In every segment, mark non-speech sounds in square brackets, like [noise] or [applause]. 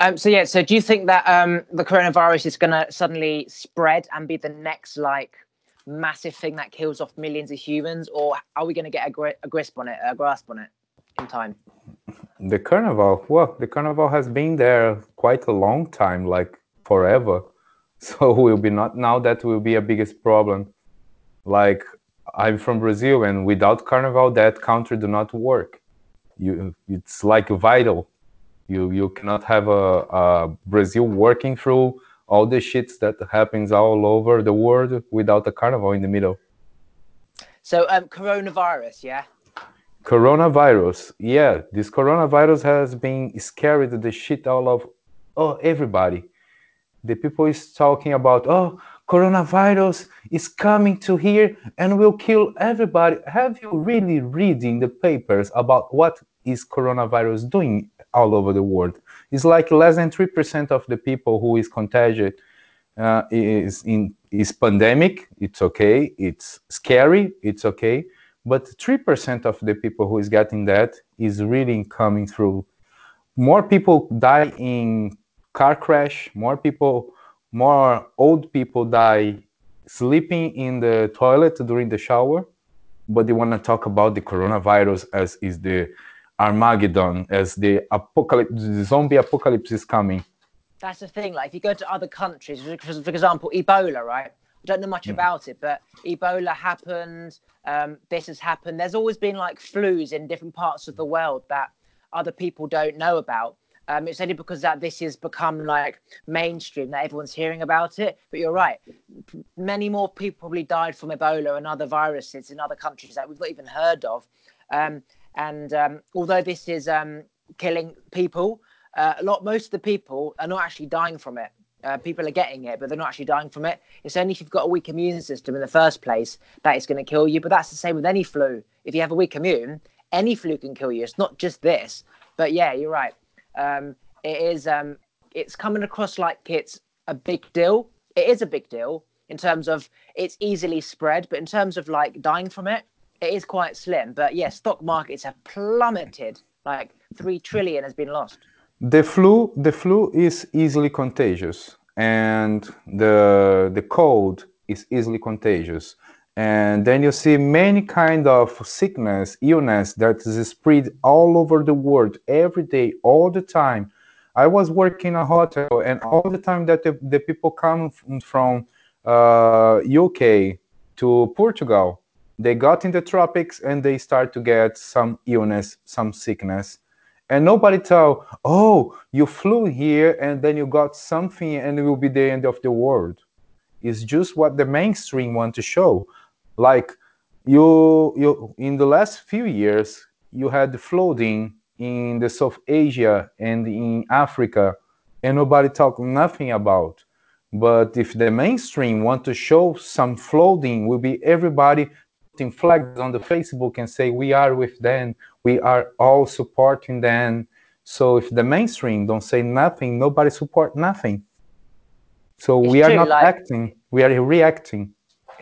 Um, so yeah, so do you think that um, the coronavirus is going to suddenly spread and be the next like massive thing that kills off millions of humans, or are we going to get a, gri- a grasp on it, a grasp on it in time? The carnival, well, the carnival has been there quite a long time, like forever. [laughs] So we will be not now that will be a biggest problem. Like I'm from Brazil, and without carnival, that country do not work. You, it's like vital. You you cannot have a, a Brazil working through all the shits that happens all over the world without a carnival in the middle. So um, coronavirus, yeah. Coronavirus, yeah. This coronavirus has been scared the shit out of oh everybody. The people is talking about oh coronavirus is coming to here and will kill everybody. Have you really reading the papers about what is coronavirus doing all over the world? It's like less than three percent of the people who is contagious uh, is in is pandemic. It's okay. It's scary. It's okay. But three percent of the people who is getting that is really coming through. More people die in car crash. More people, more old people die sleeping in the toilet during the shower. But they want to talk about the coronavirus as is the Armageddon as the apocalypse, the zombie apocalypse is coming. That's the thing. Like, if you go to other countries, for example, Ebola, right? I don't know much mm. about it, but Ebola happened. Um, this has happened. There's always been like flus in different parts of the world that other people don't know about. Um, it's only because that this has become like mainstream that everyone's hearing about it. But you're right. Many more people probably died from Ebola and other viruses in other countries that we've not even heard of. Um, and um, although this is um, killing people, uh, a lot, most of the people are not actually dying from it. Uh, people are getting it, but they're not actually dying from it. It's only if you've got a weak immune system in the first place that it's going to kill you. But that's the same with any flu. If you have a weak immune, any flu can kill you. It's not just this. But yeah, you're right. Um, it is. Um, it's coming across like it's a big deal. It is a big deal in terms of it's easily spread, but in terms of like dying from it, it is quite slim. But yeah, stock markets have plummeted. Like three trillion has been lost. The flu, the flu is easily contagious, and the the cold is easily contagious. And then you see many kind of sickness, illness that is spread all over the world every day, all the time. I was working in a hotel, and all the time that the, the people come from uh, UK to Portugal, they got in the tropics and they start to get some illness, some sickness. And nobody tell, oh, you flew here and then you got something and it will be the end of the world. It's just what the mainstream want to show. Like you, you in the last few years, you had flooding in the South Asia and in Africa, and nobody talk nothing about. But if the mainstream want to show some flooding, will be everybody putting flags on the Facebook and say we are with them, we are all supporting them. So if the mainstream don't say nothing, nobody support nothing. So it's we are not like, acting, we are reacting.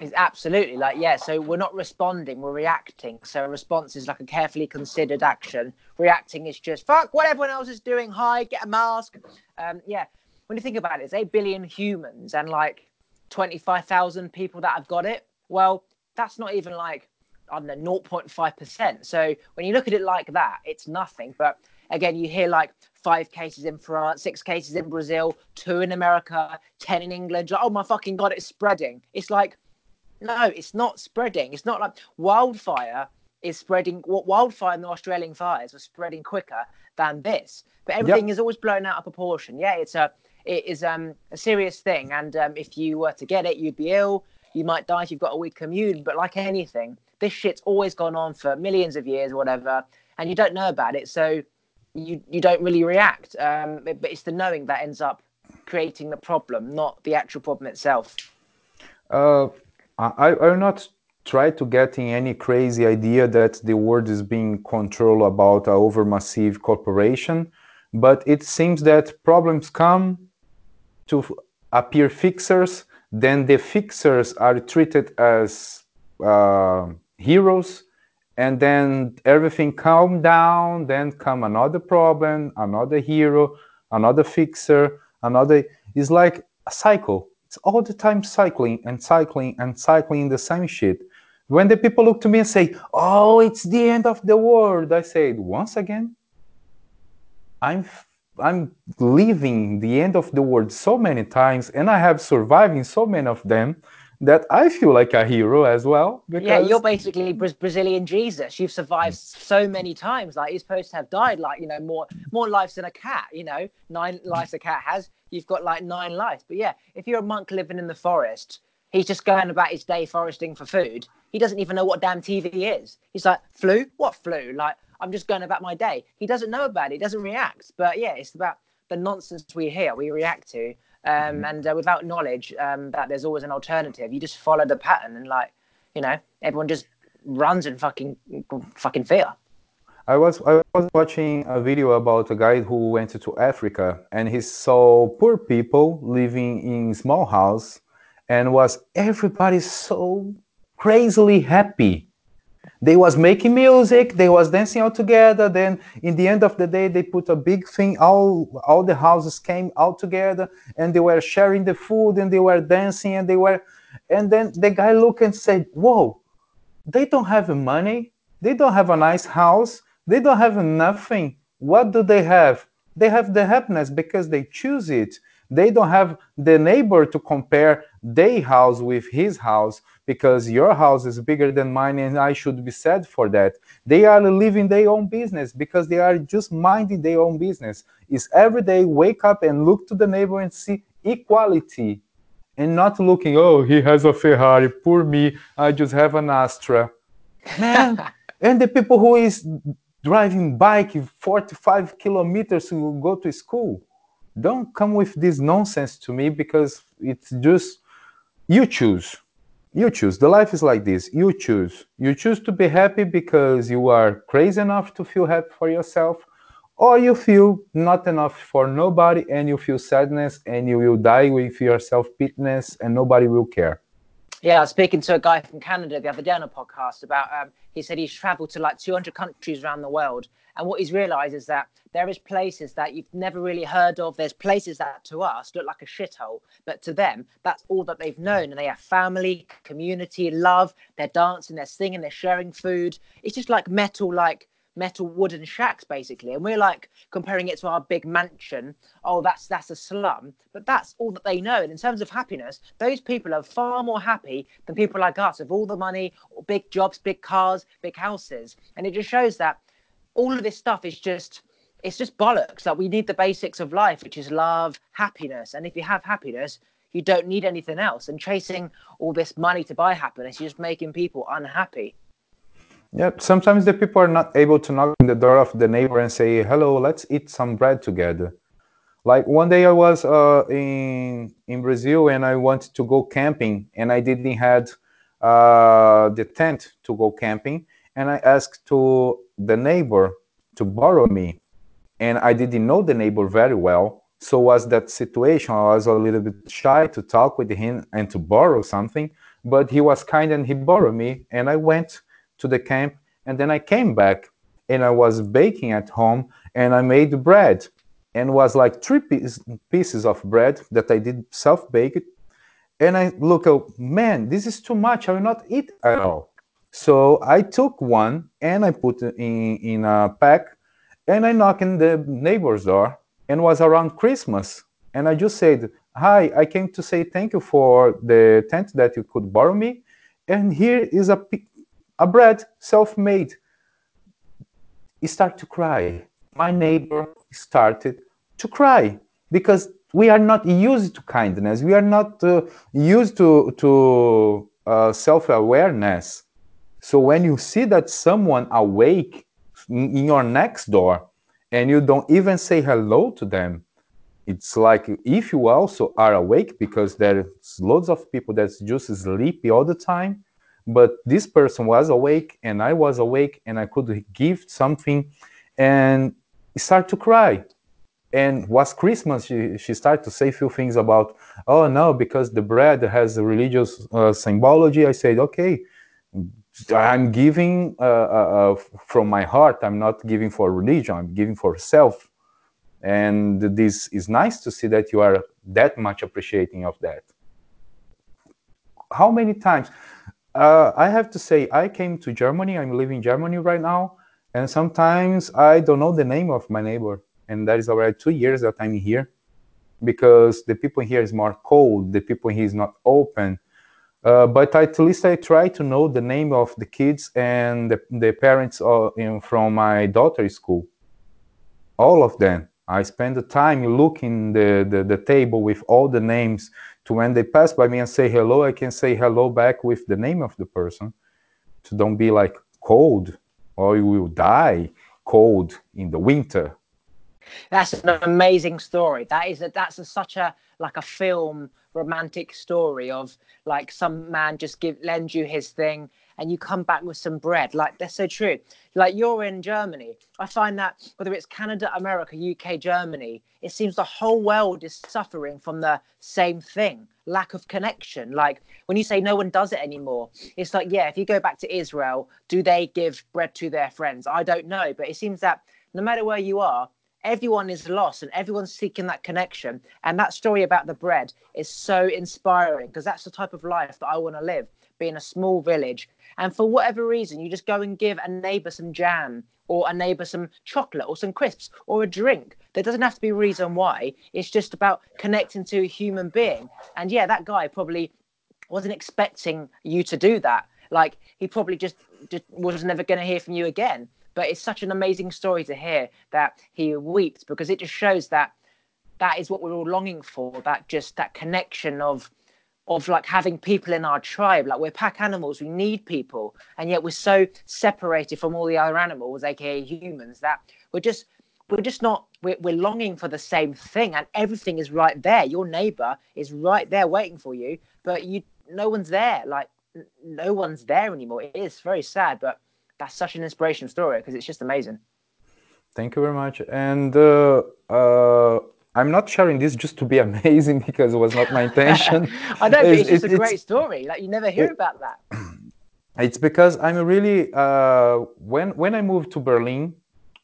It's absolutely like yeah. So we're not responding, we're reacting. So a response is like a carefully considered action. Reacting is just fuck what everyone else is doing. Hi, get a mask. Um, yeah. When you think about it, it's eight billion humans and like twenty-five thousand people that have got it. Well, that's not even like I don't know 0.5%. So when you look at it like that, it's nothing. But again, you hear like five cases in France, six cases in Brazil, two in America, ten in England. Like, oh my fucking god, it's spreading. It's like no, it's not spreading. It's not like wildfire is spreading. What wildfire and the Australian fires are spreading quicker than this. But everything yep. is always blown out of proportion. Yeah, it's a it is um, a serious thing. And um, if you were to get it, you'd be ill you might die if you've got a weak immune. But like anything, this shit's always gone on for millions of years or whatever, and you don't know about it, so you you don't really react. Um, but it's the knowing that ends up creating the problem, not the actual problem itself. Uh, I I will not try to get in any crazy idea that the world is being controlled about a overmassive corporation, but it seems that problems come to appear fixers then the fixers are treated as uh, heroes and then everything calm down then come another problem another hero another fixer, another. It's like a cycle. It's all the time cycling and cycling and cycling the same shit. When the people look to me and say, "Oh, it's the end of the world," I say, "Once again, I'm I'm living the end of the world so many times, and I have surviving so many of them that I feel like a hero as well. Because... Yeah, you're basically Brazilian Jesus. You've survived mm. so many times. Like you're supposed to have died, like you know, more more lives than a cat. You know, nine lives a cat has. You've got like nine lives. But yeah, if you're a monk living in the forest, he's just going about his day foresting for food. He doesn't even know what damn TV is. He's like, flu? What flu? Like, I'm just going about my day. He doesn't know about it. He doesn't react. But yeah, it's about the nonsense we hear, we react to. Um, mm-hmm. and uh, without knowledge um, that there's always an alternative, you just follow the pattern and like, you know, everyone just runs in fucking fucking fear. I was I was watching a video about a guy who went to Africa and he saw poor people living in small house and was everybody so crazily happy they was making music they was dancing all together then in the end of the day they put a big thing all all the houses came out together and they were sharing the food and they were dancing and they were and then the guy looked and said whoa they don't have money they don't have a nice house they don't have nothing. What do they have? They have the happiness because they choose it. They don't have the neighbor to compare their house with his house because your house is bigger than mine and I should be sad for that. They are living their own business because they are just minding their own business. Is every day wake up and look to the neighbor and see equality and not looking, oh, he has a Ferrari, poor me, I just have an Astra. [laughs] Man, and the people who is driving bike 45 kilometers to go to school don't come with this nonsense to me because it's just you choose you choose. The life is like this. You choose. You choose to be happy because you are crazy enough to feel happy for yourself or you feel not enough for nobody and you feel sadness and you will die with your self-pitness and nobody will care yeah, I was speaking to a guy from Canada the other day on a podcast about. Um, he said he's travelled to like 200 countries around the world, and what he's realised is that there is places that you've never really heard of. There's places that to us look like a shithole, but to them, that's all that they've known, and they have family, community, love. They're dancing, they're singing, they're sharing food. It's just like metal, like metal wooden shacks basically. And we're like comparing it to our big mansion. Oh that's that's a slum. But that's all that they know. And in terms of happiness those people are far more happy than people like us with all the money big jobs big cars big houses. And it just shows that all of this stuff is just it's just bollocks. Like we need the basics of life which is love happiness. And if you have happiness you don't need anything else. And chasing all this money to buy happiness you're just making people unhappy yeah, sometimes the people are not able to knock on the door of the neighbor and say, "Hello, let's eat some bread together." Like one day I was uh, in in Brazil and I wanted to go camping and I didn't had uh, the tent to go camping and I asked to the neighbor to borrow me and I didn't know the neighbor very well. So was that situation? I was a little bit shy to talk with him and to borrow something, but he was kind and he borrowed me and I went to the camp and then i came back and i was baking at home and i made bread and was like three piece, pieces of bread that i did self bake and i look oh man this is too much i will not eat at all. So i took one and i put in, in a pack and i knocked in the neighbor's door and was around christmas and i just said hi i came to say thank you for the tent that you could borrow me and here is a a bread, self-made. He started to cry. My neighbor started to cry because we are not used to kindness. We are not uh, used to to uh, self-awareness. So when you see that someone awake in your next door and you don't even say hello to them, it's like if you also are awake because there's loads of people that's just sleepy all the time but this person was awake and i was awake and i could give something and start to cry. And was christmas she, she started to say a few things about oh no because the bread has a religious uh, symbology. I said okay i'm giving uh, uh, uh from my heart. I'm not giving for religion. I'm giving for self. And this is nice to see that you are that much appreciating of that. How many times uh, i have to say i came to germany. I'm living in germany right now. And sometimes i don't know the name of my neighbor. And that is already two years that i'm here. Because the people here is more cold. The people here is not open. Uh, but at least I try to know the name of the kids and the, the parents uh, in, from my daughter's school. All of them. I spend the time looking the, the, the table with all the names to when they pass by me and say hello, I can say hello back with the name of the person. To don't be like cold or you will die cold in the winter. That's an amazing story. That is a, that's a, such a like a film romantic story of like some man just give lends you his thing and you come back with some bread. Like that's so true. Like you're in Germany. I find that whether it's Canada, America, UK, Germany, it seems the whole world is suffering from the same thing lack of connection. Like when you say no one does it anymore, it's like, yeah, if you go back to Israel, do they give bread to their friends? I don't know. But it seems that no matter where you are, everyone is lost and everyone's seeking that connection. And that story about the bread is so inspiring because that's the type of life that I want to live, be in a small village. And for whatever reason, you just go and give a neighbor some jam or a neighbor some chocolate or some crisps or a drink. There doesn't have to be a reason why. It's just about connecting to a human being. And yeah, that guy probably wasn't expecting you to do that. Like he probably just, just was never going to hear from you again. But it's such an amazing story to hear that he weeps because it just shows that that is what we're all longing for. That just that connection of of like having people in our tribe. Like we're pack animals, we need people, and yet we're so separated from all the other animals, aka humans, that we're just we're just not we're, we're longing for the same thing and everything is right there your neighbor is right there waiting for you but you no one's there like no one's there anymore it is very sad but that's such an inspirational story because it's just amazing. Thank you very much. And uh, uh, I'm not sharing this just to be [laughs] amazing because it was not my intention. [laughs] I know, it's, it's just a great story. Like you never hear it, about that. [clears throat] It's because I'm really uh, when when I moved to Berlin,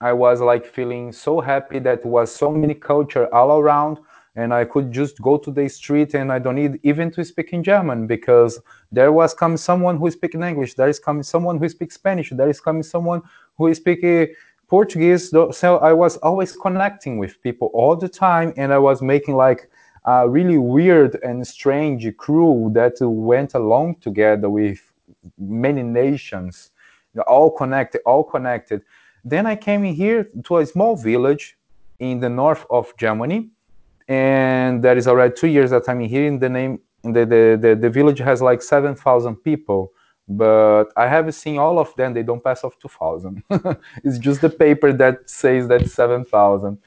I was like feeling so happy that was so many culture all around and I could just go to the street and I don't need even to speak in German because there was coming someone who speaks English, there is coming someone who speaks Spanish, there is coming someone who speaks uh, Portuguese. So I was always connecting with people all the time, and I was making like a really weird and strange crew that went along together with many nations, all connected, all connected. Then I came in here to a small village in the north of Germany and that is already two years that I'm here. In the name, the the the, the village has like seven thousand people, but I have seen all of them. They don't pass off two thousand. [laughs] it's just the paper that says that seven thousand.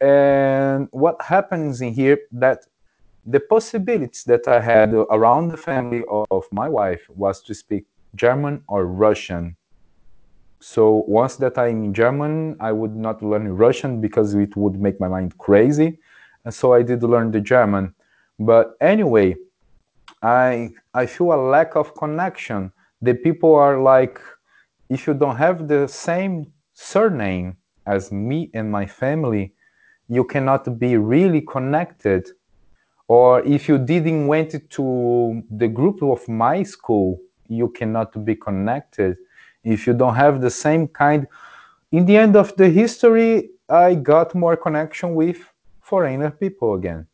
And what happens in here that the possibilities that I had around the family of my wife was to speak German or Russian. So once that I'm in German, I would not learn Russian because it would make my mind crazy and so I did learn the German. But anyway, I I feel a lack of connection. The people are like, if you don't have the same surname as me and my family, you cannot be really connected. Or if you didn't went to the group of my school, you cannot be connected. If you don't have the same kind, in the end of the history, I got more connection with foreigner people again.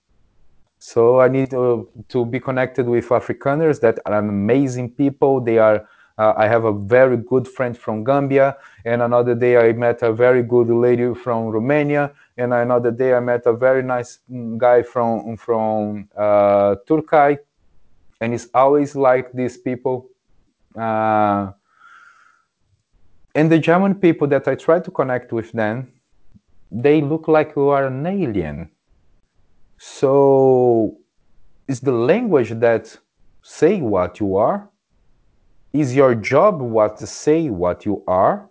So I need to, to be connected with Afrikaners that are amazing people. They are. Uh, I have a very good friend from Gambia, and another day I met a very good lady from Romania, and another day I met a very nice mm, guy from from uh, Turkey, and it's always like these people. Uh, and the German people that I try to connect with them, they look like you are an alien. So is the language that say what you are? Is your job what to say what you are?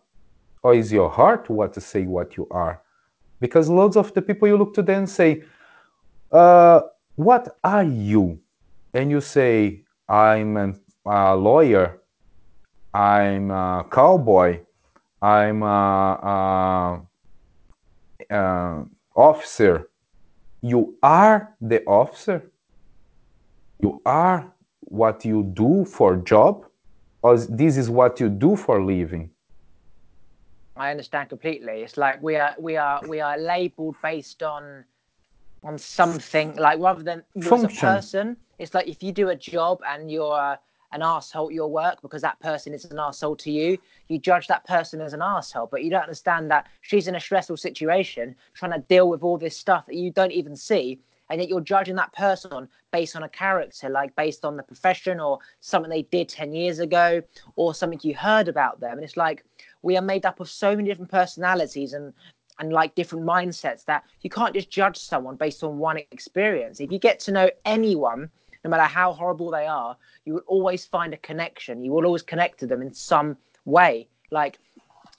Or is your heart what to say what you are? Because loads of the people you look to them say, uh, what are you? And you say, I'm a, a lawyer, I'm a cowboy, I'm a, a uh, officer, you are the officer? You are what you do for job? Or this is what you do for living? I understand completely. It's like we are we are we are labeled based on on something like rather than you as a person. It's like if you do a job and you're uh, an asshole at your work because that person is an asshole to you, you judge that person as an asshole. But you don't understand that she's in a stressful situation trying to deal with all this stuff that you don't even see. And yet you're judging that person based on a character, like based on the profession or something they did 10 years ago or something you heard about them. And it's like we are made up of so many different personalities and and like different mindsets that you can't just judge someone based on one experience. If you get to know anyone, no matter how horrible they are, you will always find a connection. You will always connect to them in some way. Like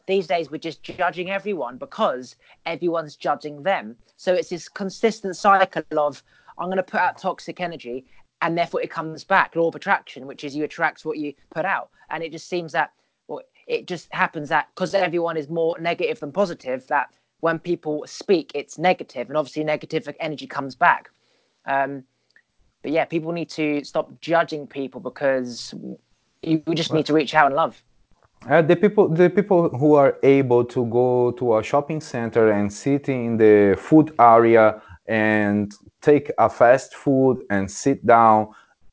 these days, we're just judging everyone because everyone's judging them. So it's this consistent cycle of I'm going to put out toxic energy, and therefore it comes back. Law of attraction, which is you attract what you put out, and it just seems that well, it just happens that because everyone is more negative than positive, that when people speak, it's negative, and obviously negative energy comes back. Um, but yeah, people need to stop judging people because you just need to reach out and love. Uh, the people, the people who are able to go to a shopping center and sit in the food area and take a fast food and sit down,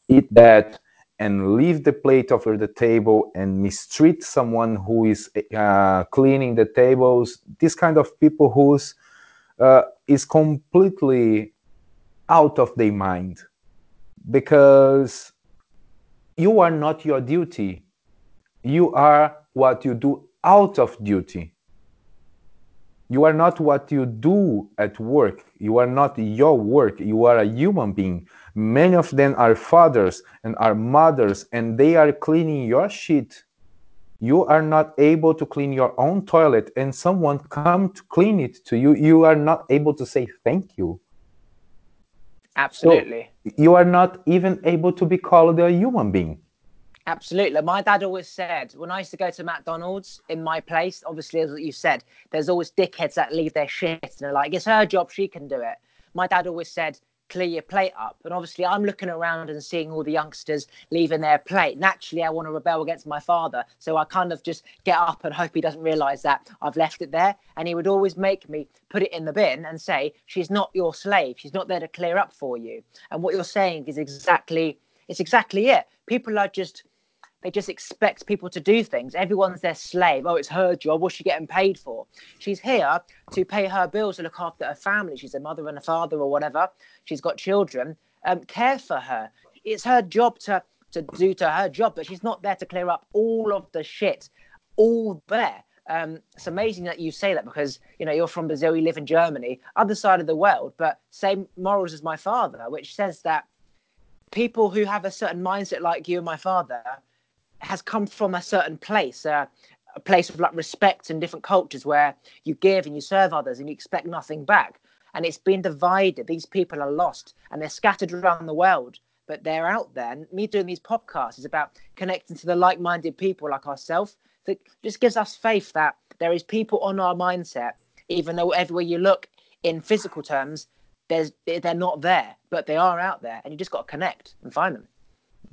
eat that, and leave the plate over the table and mistreat someone who is uh, cleaning the tables. This kind of people who's uh, is completely out of their mind because you are not your duty. You are what you do out of duty. You are not what you do at work. You are not your work. You are a human being. Many of them are fathers and are mothers, and they are cleaning your shit. You are not able to clean your own toilet, and someone come to clean it to you. You are not able to say thank you. Absolutely. So you are not even able to be called a human being. Absolutely. My dad always said when I used to go to McDonald's in my place, obviously, as you said, there's always dickheads that leave their shit and they're like, it's her job, she can do it. My dad always said, your plate up. And obviously, I'm looking around and seeing all the youngsters leaving their plate. Naturally, I want to rebel against my father. So I kind of just get up and hope he doesn't realize that I've left it there. And he would always make me put it in the bin and say, She's not your slave. She's not there to clear up for you. And what you're saying is exactly. It's exactly it. People are just they just expect people to do things. Everyone's their slave. Oh, it's her job. What's she getting paid for? She's here to pay her bills to look after her family. She's a mother and a father or whatever. She's got children. Um, care for her. It's her job to to do to her job, but she's not there to clear up all of the shit, all there. Um, it's amazing that you say that because you know you're from Brazil, you live in Germany, other side of the world, but same morals as my father, which says that people who have a certain mindset like you and my father has come from a certain place, uh, a place of like respect and different cultures where you give and you serve others and you expect nothing back. And it's been divided. These people are lost and they're scattered around the world, but they're out there. And me doing these podcasts is about connecting to the like minded people like ourselves that just gives us faith that there is people on our mindset, even though everywhere you look in physical terms, there's they're not there, but they are out there, and you just got to connect and find them.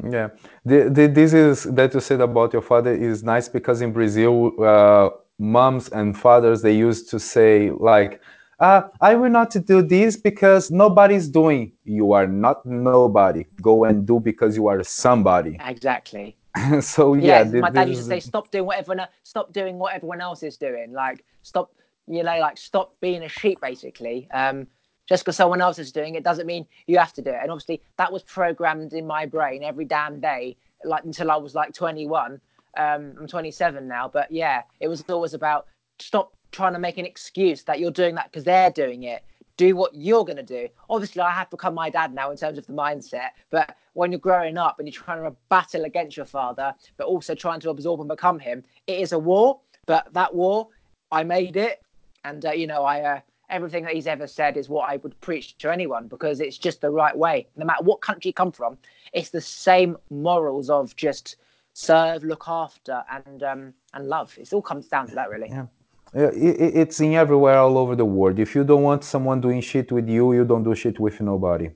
Yeah, the, the, this is that you said about your father is nice because in Brazil, uh, moms and fathers they used to say like, uh, "I will not do this because nobody's doing. You are not nobody. Go and do because you are somebody." [laughs] Exactly. so yeah, yeah my dad used to say, "Stop doing what everyone, stop doing what everyone else is doing. Like, stop, you know, like stop being a sheep, basically." Um, just because someone else is doing it doesn't mean you have to do it. And obviously, that was programmed in my brain every damn day, like until I was like 21. Um, I'm 27 now, but yeah, it was always about stop trying to make an excuse that you're doing that because they're doing it. Do what you're going to do. Obviously, I have become my dad now in terms of the mindset. But when you're growing up and you're trying to battle against your father, but also trying to absorb and become him, it is a war. But that war, I made it, and uh, you know, I uh, everything that he's ever said is what I would preach to anyone because it's just the right way. No matter what country you come from, it's the same morals of just serve, look after, and um, and love. It all comes down to that, really. Yeah. it's in everywhere all over the world if you don't want someone doing shit with you you don't do shit with nobody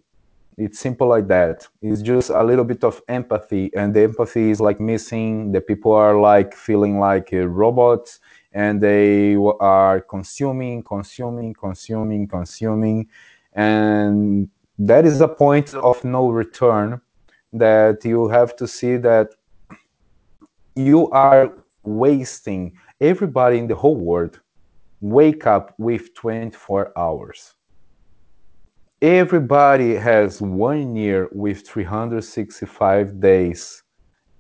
it's simple like that it's just a little bit of empathy and the empathy is like missing the people are like feeling like uh, robots and they are consuming consuming consuming consuming. And that is a point of no return that you have to see that you are wasting everybody in the whole world wake up with 24 hours. Everybody has one year with 365 days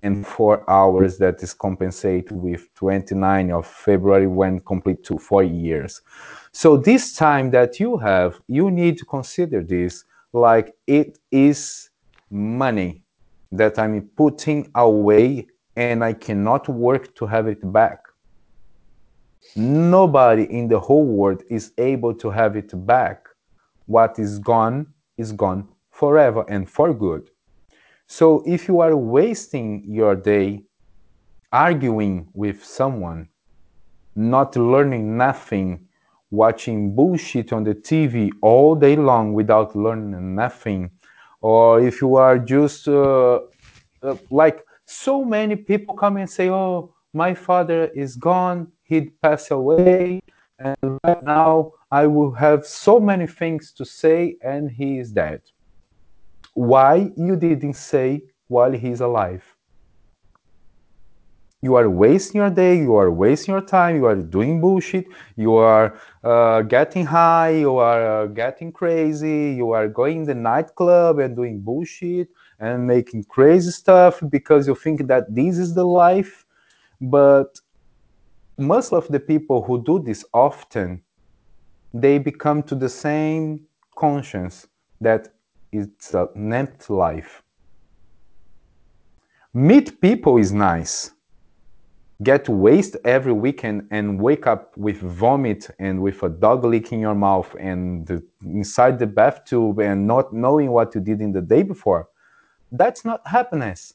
and four hours that is compensated with 29 of february when complete to four years. So this time that you have you need to consider this like it is money that i'm putting away and i cannot work to have it back. Nobody in the whole world is able to have it back. What is gone is gone forever and for good. So if you are wasting your day arguing with someone, not learning nothing, watching bullshit on the TV all day long without learning nothing, or if you are just uh, uh, like so many people come and say, Oh, my father is gone, he'd pass away, and right now I will have so many things to say, and he is dead. Why you didn't say while he's alive? You are wasting your day, you are wasting your time, you are doing bullshit, you are uh, getting high, you are uh, getting crazy, you are going the nightclub and doing bullshit and making crazy stuff because you think that this is the life. But most of the people who do this often they become to the same conscience that it's a empty life. Meet people is nice. Get waste every weekend and wake up with vomit and with a dog lick in your mouth and the, inside the bathtub and not knowing what you did in the day before. That's not happiness.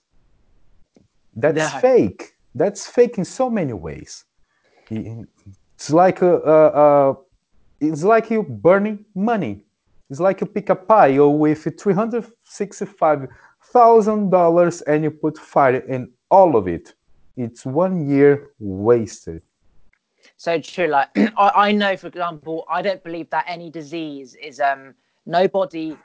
That's yeah. fake. That's fake in so many ways. It's like a, a, a it's like you burning money. It's like you pick a pile with three hundred sixty-five thousand dollars and you put fire in all of it. It's one year wasted. So true. Like [clears throat] I, I know, for example, I don't believe that any disease is um nobody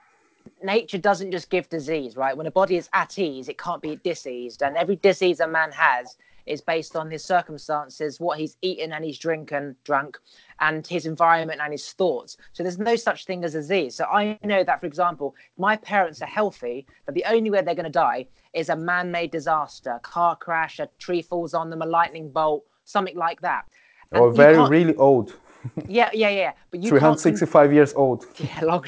nature doesn't just give disease, right? When a body is at ease, it can't be diseased. And every disease a man has is based on his circumstances, what he's eaten and he's drinking, drunk, and his environment and his thoughts. So there's no such thing as a disease. So I know that, for example, my parents are healthy, but the only way they're going to die is a man-made disaster, car crash, a tree falls on them, a lightning bolt, something like that. And or very really old. [laughs] yeah, yeah, yeah. But you 365 con- years old. [laughs] Yeah, long,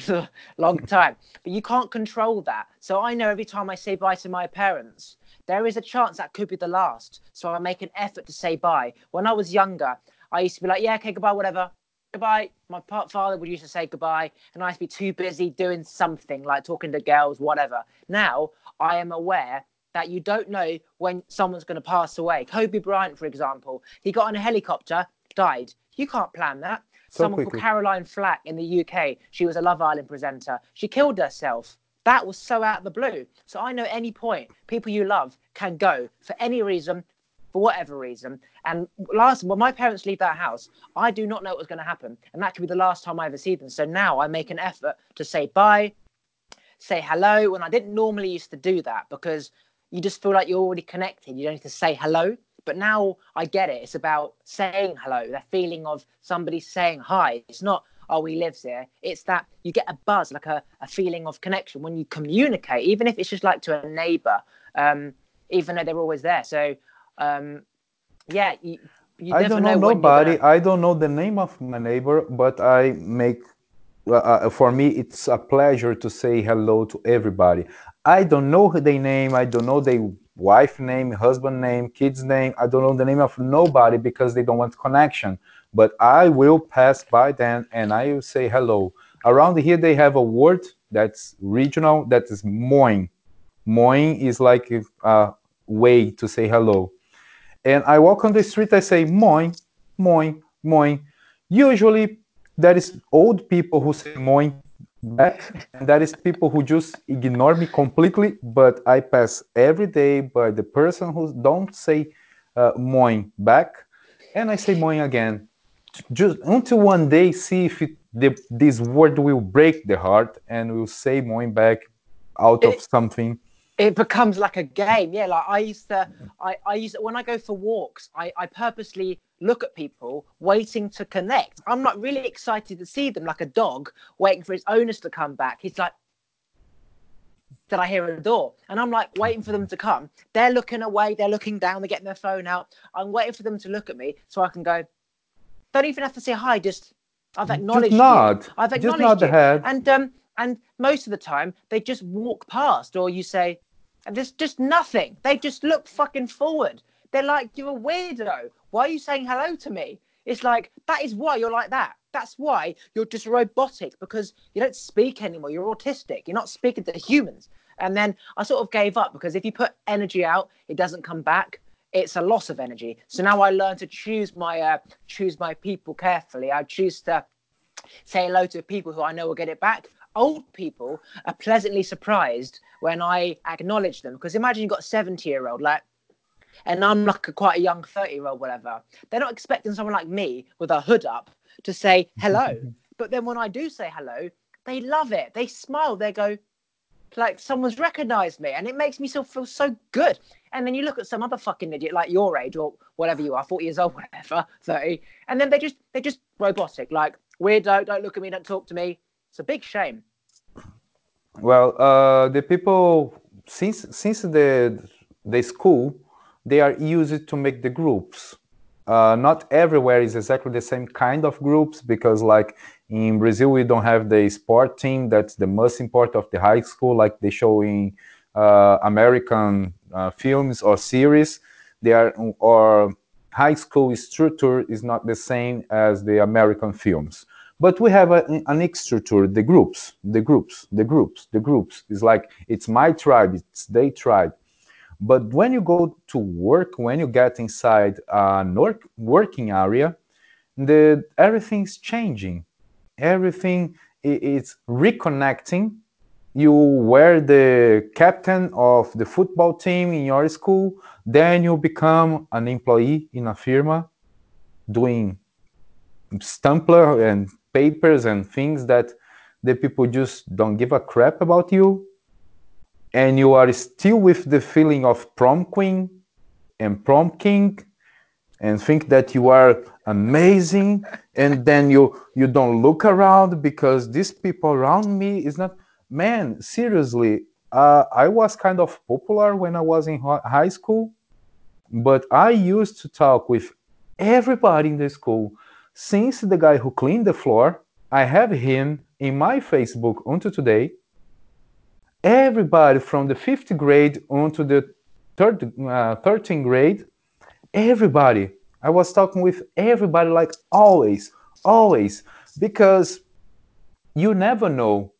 long time. but you can't control that. So I know every time I say bye to my parents, there is a chance that could be the last. So I make an effort to say bye. When I was younger, I used to be like, yeah, okay, goodbye, whatever. Goodbye. My father would used to say goodbye, and I used to be too busy doing something like talking to girls, whatever. Now I am aware that you don't know when someone's going to pass away. Kobe Bryant, for example, he got on a helicopter, died. You can't plan that. So Someone quickly. called Caroline Flack in the UK, she was a Love Island presenter. She killed herself. That was so out of the blue. So I know any point, people you love can go for any reason, for whatever reason. And last, when my parents leave that house, I do not know what's going to happen, and that could be the last time I ever see them. So now I make an effort to say bye, say hello, when I didn't normally used to do that because you just feel like you're already connected. You don't need to say hello. But now I get it. It's about saying hello, that feeling of somebody saying hi. It's not, oh, he lives here. It's that you get a buzz, like a, a feeling of connection when you communicate, even if it's just like to a neighbor, um, even though they're always there. So um, yeah, you, you I don't know, know nobody. Gonna... I don't know the name of my neighbor, but I make. Uh, uh, for me, it's a pleasure to say hello to everybody. I don't know their name. I don't know their wife name, husband name, kids name. I don't know the name of nobody because they don't want connection. But I will pass by them and I will say hello. Around here, they have a word that's regional. That is moin. Moin is like a way to say hello and I walk on the street, I say moin, moin, moin. Usually, there is old people who say moin back, and that is people who just ignore me completely. But I pass every day by the person who don't say uh, moin back, and I say moin again, just until one day see if it, the, this word will break the heart and will say moin back out of something it becomes like a game. Yeah like i used to i i used to, when i go for walks i i purposely look at people waiting to connect. I'm not really excited to see them like a dog waiting for its owners to come back. He's like did i hear a door. And i'm like waiting for them to come. They're looking away they're looking down they're getting their phone out. I'm waiting for them to look at me so i can go don't even have to say hi just i've acknowledged just nod. you. I've acknowledged just nod the head. and um and most of the time they just walk past or you say there's just nothing. They just look fucking forward. They're like, you're a weirdo. Why are you saying hello to me? It's like, that is why you're like that. That's why you're just robotic because you don't speak anymore. You're autistic. You're not speaking to humans. And then I sort of gave up because if you put energy out, it doesn't come back. It's a loss of energy. So now I learn to choose my uh, choose my people carefully. I choose to say hello to people who I know will get it back old people are pleasantly surprised when I acknowledge them. Because imagine you've got a 70 year old, like, and I'm like a quite a young 30 year old, whatever. They're not expecting someone like me with a hood up to say hello. [laughs] but then when I do say hello, they love it. They smile. They go, like someone's recognized me. And it makes me feel so good. And then you look at some other fucking idiot like your age or whatever you are, 40 years old, [laughs] whatever, 30. And then they just, they're just robotic, like, weirdo, don't look at me, don't talk to me. It's a big shame. Well, uh, the people since since the the school, they are used to make the groups. Uh, not everywhere is exactly the same kind of groups because, like in Brazil, we don't have the sport team. That's the most important of the high school, like they show in uh, American uh, films or series. They are or high school structure is not the same as the American films. But we have a, an structure, the groups, the groups, the groups, the groups. It's like it's my tribe, it's their tribe. But when you go to work, when you get inside a work, working area, the everything's changing. Everything is reconnecting. You were the captain of the football team in your school, then you become an employee in a firma doing Stampler and papers and things that the people just don't give a crap about you and you are still with the feeling of prom queen and prom king and think that you are amazing and then you you don't look around because these people around me is not man seriously uh, i was kind of popular when i was in high school but i used to talk with everybody in the school since the guy who cleaned the floor, I have him in my Facebook until today. Everybody from the fifth grade onto the third, uh, 13th grade, everybody. I was talking with everybody like always, always, because you never know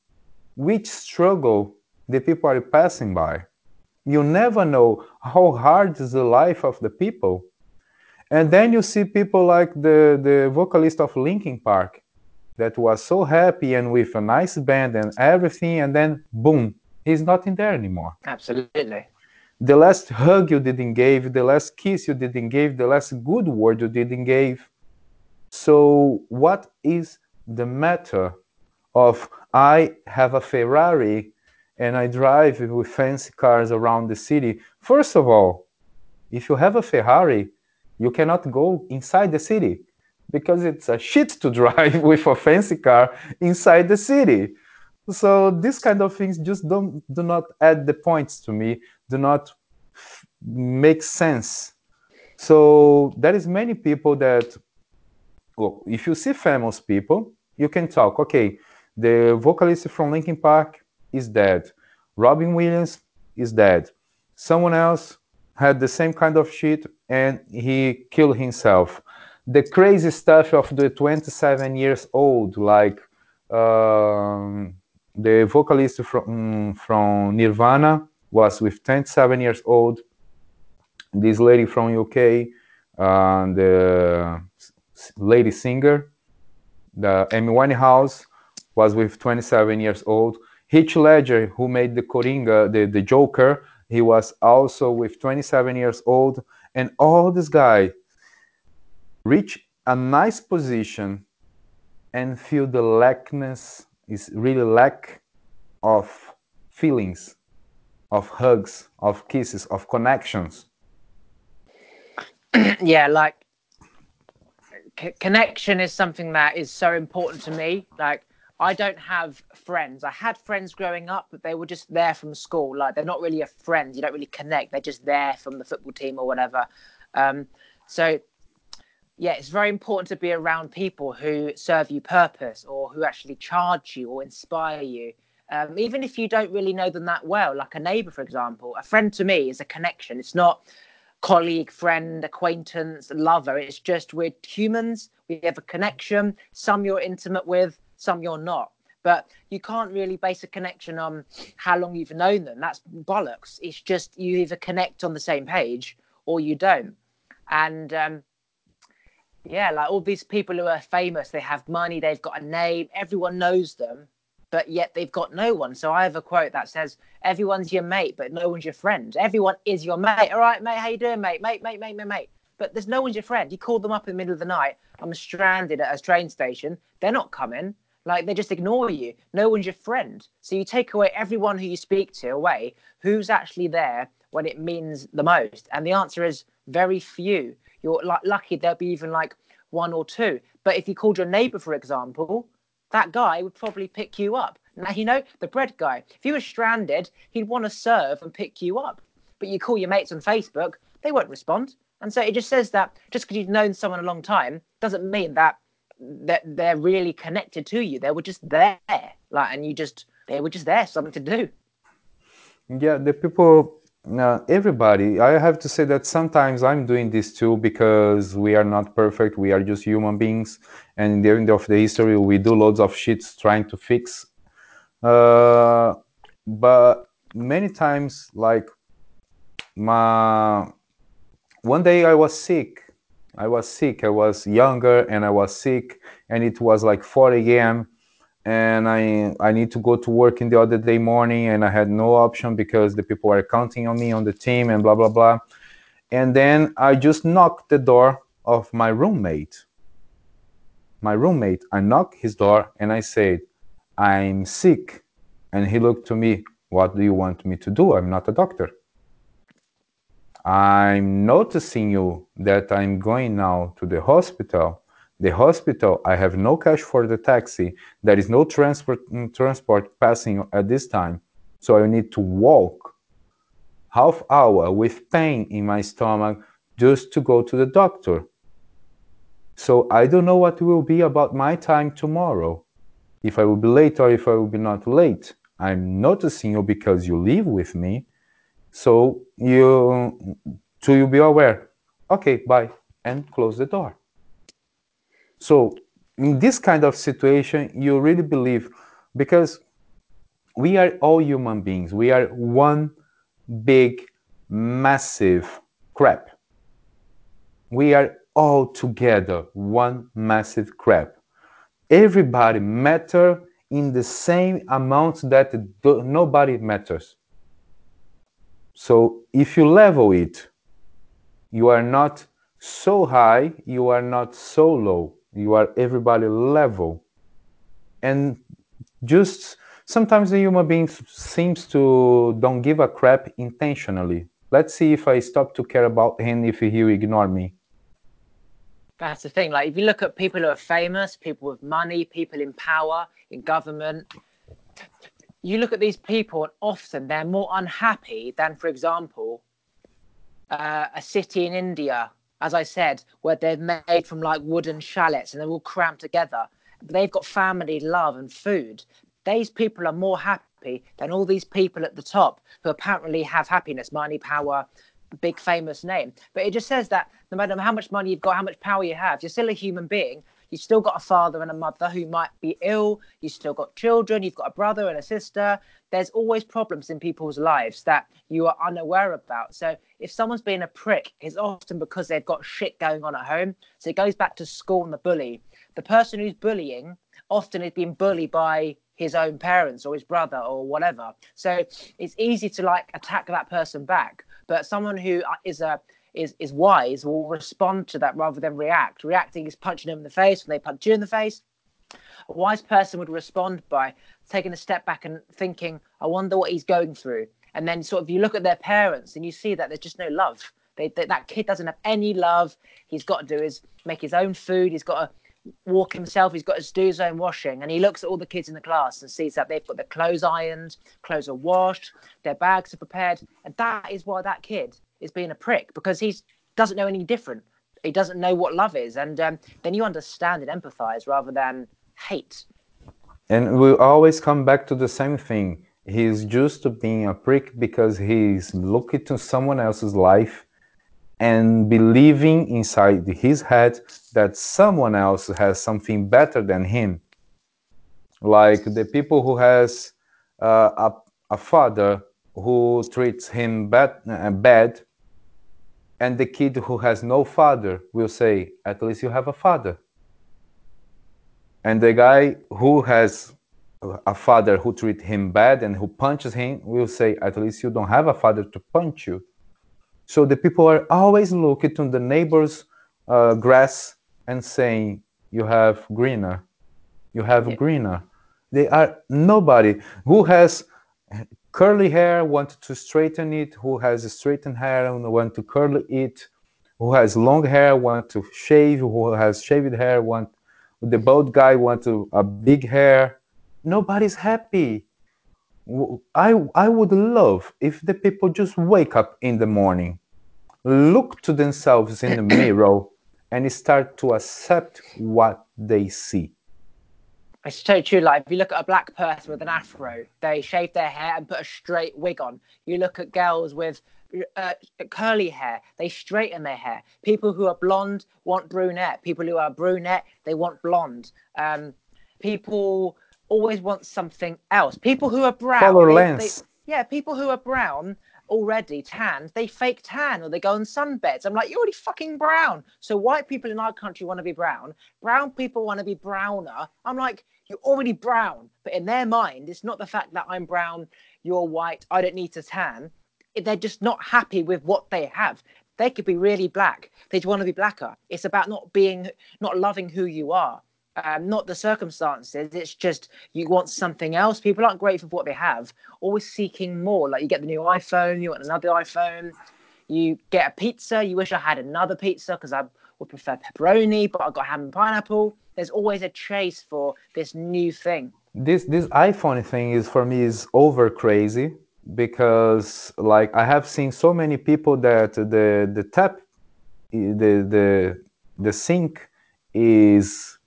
which struggle the people are passing by. You never know how hard is the life of the people and then you see people like the, the vocalist of Linkin Park that was so happy and with a nice band and everything, and then boom, he's not in there anymore. Absolutely. The last hug you didn't give, the last kiss you didn't give, the last good word you didn't give. So what is the matter of I have a Ferrari and I drive with fancy cars around the city? First of all, if you have a Ferrari, you cannot go inside the city because it's a shit to drive [laughs] with a fancy car inside the city. So these kind of things just don't do not add the points to me, do not make sense. So there is many people that if you see famous people, you can talk. Okay, the vocalist from Linkin Park is dead. Robin Williams is dead. Someone else had the same kind of shit and he killed himself. The crazy stuff of the 27 years old, like um, the vocalist from, from Nirvana was with 27 years old. This lady from UK, uh, the lady singer. The Amy Winehouse was with 27 years old. Heath Ledger, who made the Coringa, the, the Joker, he was also with 27 years old. And all this guy reach a nice position and feel the lackness is really lack of feelings, of hugs, of kisses, of connections. [clears throat] yeah, like c- connection is something that is so important to me. Like I don't have friends. I had friends growing up, but they were just there from school. Like they're not really a friend. You don't really connect. They're just there from the football team or whatever. Um, so yeah, it's very important to be around people who serve you purpose or who actually charge you or inspire you. Um, even if you don't really know them that well, like a neighbor, for example, a friend to me is a connection. It's not colleague, friend, acquaintance, lover. It's just we're humans. We have a connection. Some you're intimate with, some you're not. But you can't really base a connection on how long you've known them. That's bollocks. It's just you either connect on the same page or you don't. And um, yeah, like all these people who are famous, they have money, they've got a name, everyone knows them, but yet they've got no one. So I have a quote that says, "Everyone's your mate, but no one's your friend. Everyone is your mate. All right, mate, how you doing, mate? Mate, mate, mate, mate, mate." But there's no one's your friend. You call them up in the middle of the night. I'm stranded at a train station. They're not coming. Like they just ignore you. No one's your friend. So you take away everyone who you speak to away. Who's actually there when it means the most? And the answer is very few you're like lucky there'll be even like one or two. But if you called your neighbor, for example, that guy would probably pick you up. Now, you know, the bread guy, if you were stranded, he'd want to serve and pick you up. But you call your mates on Facebook, they won't respond. And so it just says that just because you've known someone a long time doesn't mean that that they're really connected to you. They were just there, like, and you just they were just there, something to do. Yeah, the people uh, everybody i have to say that sometimes i'm doing this too because we are not perfect we are just human beings and in the end of the history we do loads of shits trying to fix uh, but many times like my one day i was sick i was sick i was younger and i was sick and it was like 4 a.m and I I need to go to work in the other day morning, and I had no option because the people were counting on me on the team and blah blah blah. And then I just knocked the door of my roommate. My roommate, I knocked his door and I said, "I'm sick," and he looked to me. What do you want me to do? I'm not a doctor. I'm noticing you that I'm going now to the hospital the hospital, I have no cash for the taxi. There is no transport mm, transport passing at this time. So I need to walk half hour with pain in my stomach just to go to the doctor. So I don't know what will be about my time tomorrow. If I will be late or if I will be not late. I'm noticing you because you live with me. So you to you be aware. Okay, bye. And close the door. So in this kind of situation, you really believe because we are all human beings. We are one big, massive crap. We are all together one massive crap. Everybody matter in the same amount that nobody matters. So if you level it, you are not so high, you are not so low. You are everybody level. And just sometimes the human being seems to don't give a crap intentionally. Let's see if i stop to care about him if he ignore me. That's the thing like if you look at people who are famous people with money people in power in government you look at these people and often they're more unhappy than for example uh, a city in india as I said, where they're made from like wooden chalets and they're all crammed together. They've got family, love, and food. These people are more happy than all these people at the top who apparently have happiness, money, power, big famous name. But it just says that no matter how much money you've got, how much power you have, you're still a human being. You've still got a father and a mother who might be ill. You've still got children. You've got a brother and a sister. There's always problems in people's lives that you are unaware about. So if someone's being a prick, it's often because they've got shit going on at home. So it goes back to school and the bully. The person who's bullying often is being bullied by his own parents or his brother or whatever. So it's easy to like attack that person back. But someone who uh, a is is wise will respond to that rather than react. Reacting is punching them in the face when they punch you in the face. A wise person would respond by taking a step back and thinking, I wonder what he's going through. And then sort of you look at their parents and you see that there's just no love. They, they, that kid doesn't have any love. He's got to do is make his own food. He's got to walk himself. He's got to do his own washing. And he looks at all the kids in the class and sees that they've got their clothes ironed, clothes are washed, their bags are prepared. And that is why that kid is being a prick because he doesn't know any different. He doesn't know what love is. And um, then you understand and empathize rather than hate. And we always come back to the same thing. He's used to being a prick because he's looking to someone else's life and believing inside his head that someone else has something better than him like the people who has uh, a, a father who treats him bad, uh, bad and the kid who has no father will say at least you have a father and the guy who has a father who treats him bad and who punches him will say at least you don't have a father to punch you so the people are always looking to the neighbor's uh, grass and saying, "You have greener, you have yeah. greener." They are nobody who has curly hair want to straighten it, who has straightened hair and want to curl it, who has long hair want to shave, who has shaved hair want the bald guy want to a big hair. Nobody's happy. I, I would love if the people just wake up in the morning, look to themselves in the [clears throat] mirror, and start to accept what they see. It's so true. Like if you look at a black person with an afro, they shave their hair and put a straight wig on. You look at girls with uh, curly hair, they straighten their hair. People who are blonde want brunette. People who are brunette, they want blonde. Um, people always want something else. People who are brown, color they, lens. They, yeah, people who are brown already tanned, they fake tan or they go on sunbeds. I'm like, you're already fucking brown. So white people in our country want to be brown. Brown people want to be browner. I'm like, you're already brown. But in their mind, it's not the fact that I'm brown, you're white, I don't need to tan. They're just not happy with what they have. They could be really black. They just want to be blacker. It's about not being, not loving who you are um, not the circumstances. It's just you want something else. People aren't grateful for what they have, always seeking more. Like you get the new iPhone, you want another iPhone, you get a pizza, you wish I had another pizza because I would prefer pepperoni, but I got ham and pineapple. There's always a chase for this new thing. This this iPhone thing is for me is over crazy because like I have seen so many people that the the tap the the the sink is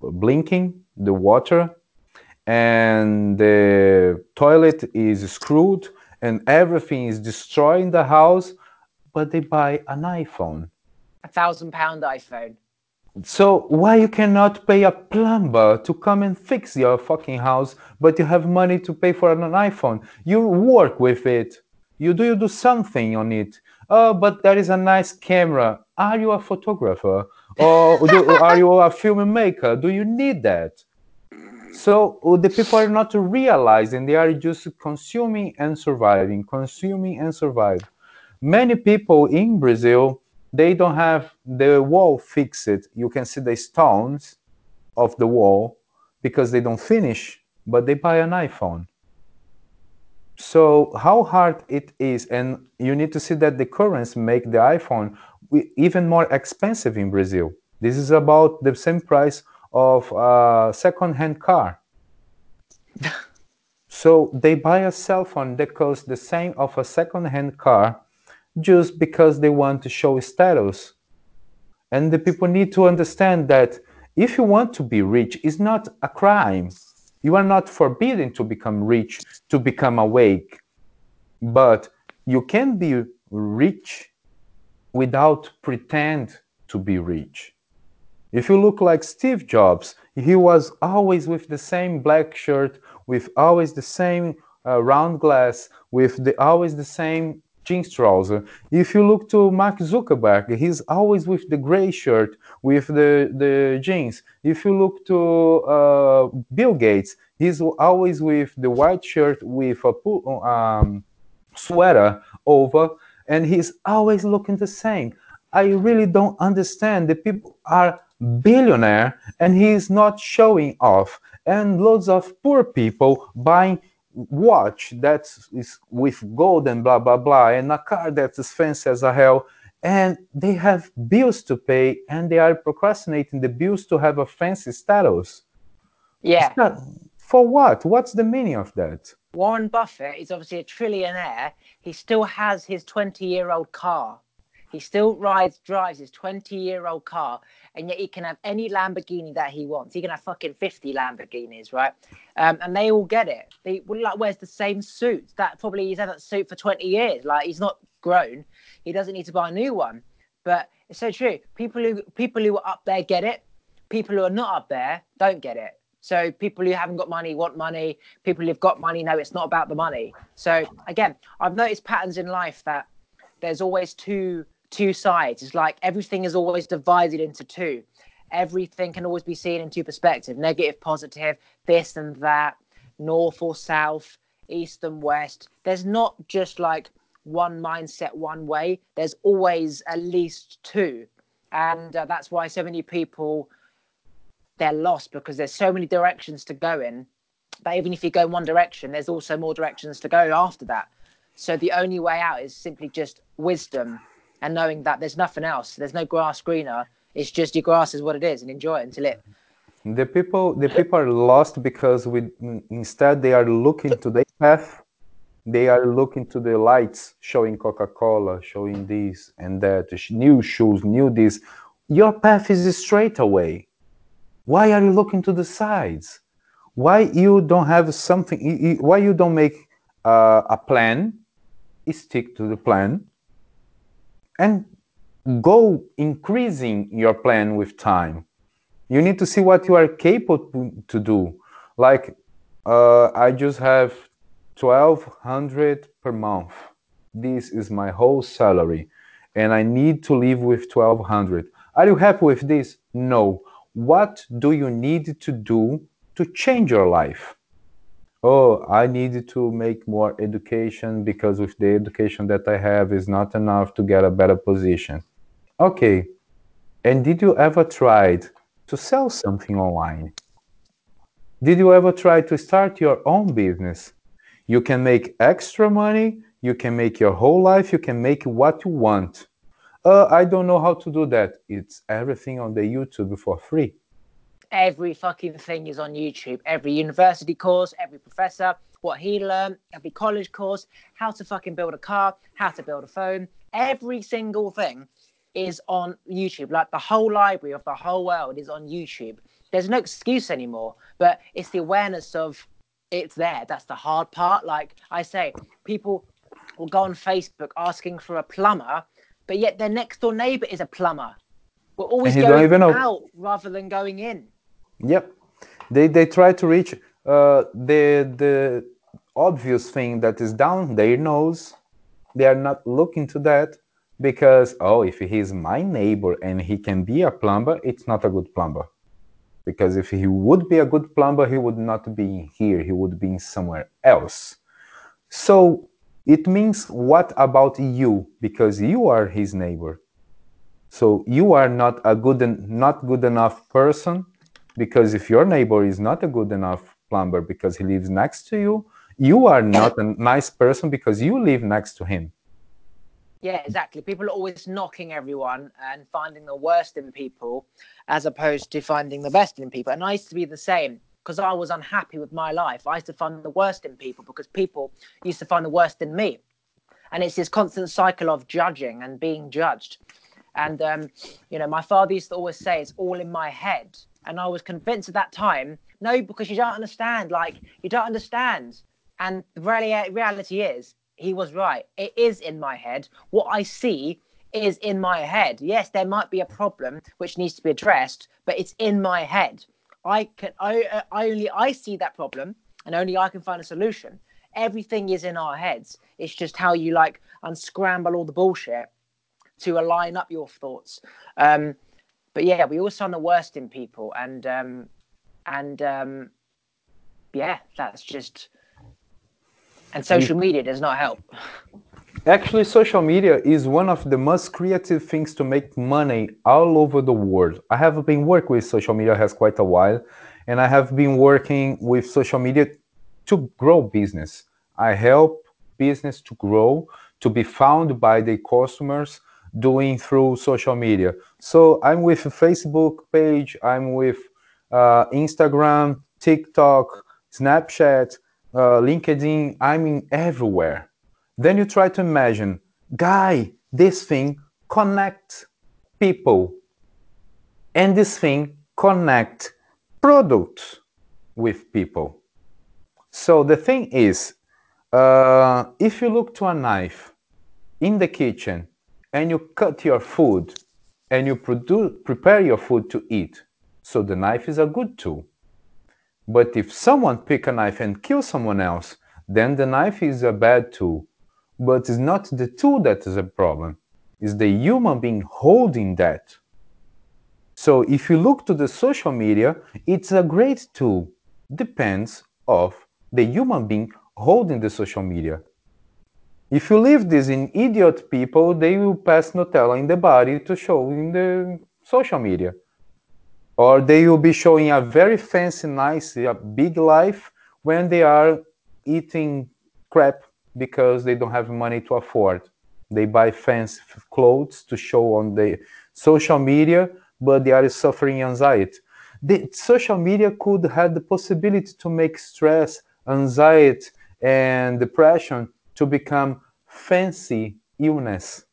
blinking, the water, and the toilet is screwed, and everything is destroying the house, but they buy an iPhone. Thousand pound iPhone. So why you cannot pay a plumber to come and fix your fucking house, but you have money to pay for an iPhone? You work with it. You do you do something on it. Oh, but there is a nice camera. Are you a photographer? or do, [laughs] are you a filmmaker? Do you need that? So uh, the people are not realizing they are just consuming and surviving, consuming and survive. Many people in Brazil they don't have the wall fixed. You can see the stones of the wall because they don't finish, but they buy an iPhone. So how hard it is, and you need to see that the currents make the iPhone even more expensive in Brazil. This is about the same price of a second-hand car. [laughs] so they buy a cell phone that costs the same of a second-hand car just because they want to show status. And the people need to understand that if you want to be rich, it's not a crime. You are not forbidden to become rich, to become awake. But you can be rich without pretend to be rich. If you look like Steve Jobs, he was always with the same black shirt, with always the same uh, round glass, with the always the same jeans trouser. If you look to Mark Zuckerberg, he's always with the gray shirt, with the, the jeans. If you look to uh, Bill Gates, he's always with the white shirt with a um, sweater over, and he's always looking the same. I really don't understand. The people are billionaire and he's not showing off. And loads of poor people buying watch that is with gold and blah blah blah and a car that's as fancy as a hell and they have bills to pay and they are procrastinating the bills to have a fancy status. Yeah. Not, for what? What's the meaning of that? Warren buffett is obviously a trillionaire. He still has his 20 year old car he still rides drives his 20 year old car and yet he can have any Lamborghini that he wants. He can have fucking 50 Lamborghinis, right? Um, and they all get it. He like wears the same suit. That probably he's had that suit for 20 years. Like he's not grown. He doesn't need to buy a new one. But it's so true. People who people who are up there get it. People who are not up there don't get it. So people who haven't got money want money. People who've got money know it's not about the money. So again, I've noticed patterns in life that there's always two two sides. It's like everything is always divided into two. Everything can always be seen in two perspectives negative, positive, this and that, north or south, east and west. There's not just like one mindset one way, there's always at least two. And uh, that's why so many people they're lost because there's so many directions to go in but even if you go in one direction, there's also more directions to go after that. So the only way out is simply just wisdom and knowing that there's nothing else, there's no grass greener. It's just your grass is what it is, and enjoy it until it. The people, the people are lost because we instead they are looking to the path. They are looking to the lights, showing Coca-Cola, showing this and that, new shoes, new this. Your path is straight away. Why are you looking to the sides? Why you don't have something? Why you don't make uh, a plan? Stick to the plan and go increasing your plan with time. You need to see what you are capable to do. Like, uh, I just have 1200 per month. This is my whole salary, and I need to live with 1200. Are you happy with this? No. What do you need to do to change your life? Oh, I need to make more education because with the education that I have is not enough to get a better position. Okay. And did you ever tried to sell something online? Did you ever try to start your own business? You can make extra money, you can make your whole life, you can make what you want. Uh, I don't know how to do that. It's everything on the YouTube for free every fucking thing is on YouTube. Every university course, every professor, what he learned, every college course, how to fucking build a car, how to build a phone. Every single thing is on YouTube. Like the whole library of the whole world is on YouTube. There's no excuse anymore, but it's the awareness of it's there. That's the hard part. Like I say, people will go on Facebook asking for a plumber, but yet their next door neighbor is a plumber. We're always going out rather than going in. Yep, they they try to reach uh, the the obvious thing that is down their nose. They are not looking to that because oh, if he's my neighbor and he can be a plumber, it's not a good plumber. Because if he would be a good plumber, he would not be here. He would be somewhere else. So it means what about you? Because you are his neighbor. So you are not a good and not good enough person because if your neighbor is not a good enough plumber because he lives next to you, you are not a nice person because you live next to him. Yeah, exactly. People are always knocking everyone and finding the worst in people as opposed to finding the best in people. And I used to be the same because I was unhappy with my life. I used to find the worst in people because people used to find the worst in me. And it's this constant cycle of judging and being judged. And, um, you know, my father used to always say, it's all in my head. And I was convinced at that time, no, because you don't understand. Like, you don't understand. And the reality, is, he was right. It is in my head. What I see is in my head. Yes, there might be a problem which needs to be addressed, but it's in my head. I can I, I only I see that problem and only I can find a solution. Everything is in our heads. It's just how you like unscramble all the bullshit to align up your thoughts. Um, but yeah, we all find the worst in people, and um, and um, yeah, that's just. And social media does not help. Actually, social media is one of the most creative things to make money all over the world. I have been working with social media has quite a while, and I have been working with social media to grow business. I help business to grow, to be found by the customers doing through social media. So I'm with a Facebook page, I'm with uh, Instagram, TikTok, Snapchat, uh, LinkedIn, I'm in everywhere. Then you try to imagine, guy, this thing connect people, and this thing connect products with people. So the thing is, uh, if you look to a knife in the kitchen and you cut your food and you produce, prepare your food to eat, so the knife is a good tool. But if someone pick a knife and kill someone else, then the knife is a bad tool. But it's not the tool that is a problem. It's the human being holding that. So if you look to the social media, it's a great tool. Depends of the human being holding the social media. If you leave this in idiot people, they will pass Nutella in the body to show in the social media or they will be showing a very fancy, nice, a big life when they are eating crap because they don't have money to afford. They buy fancy clothes to show on the social media, but they are suffering anxiety. The social media could have the possibility to make stress, anxiety, and depression to become fancy illness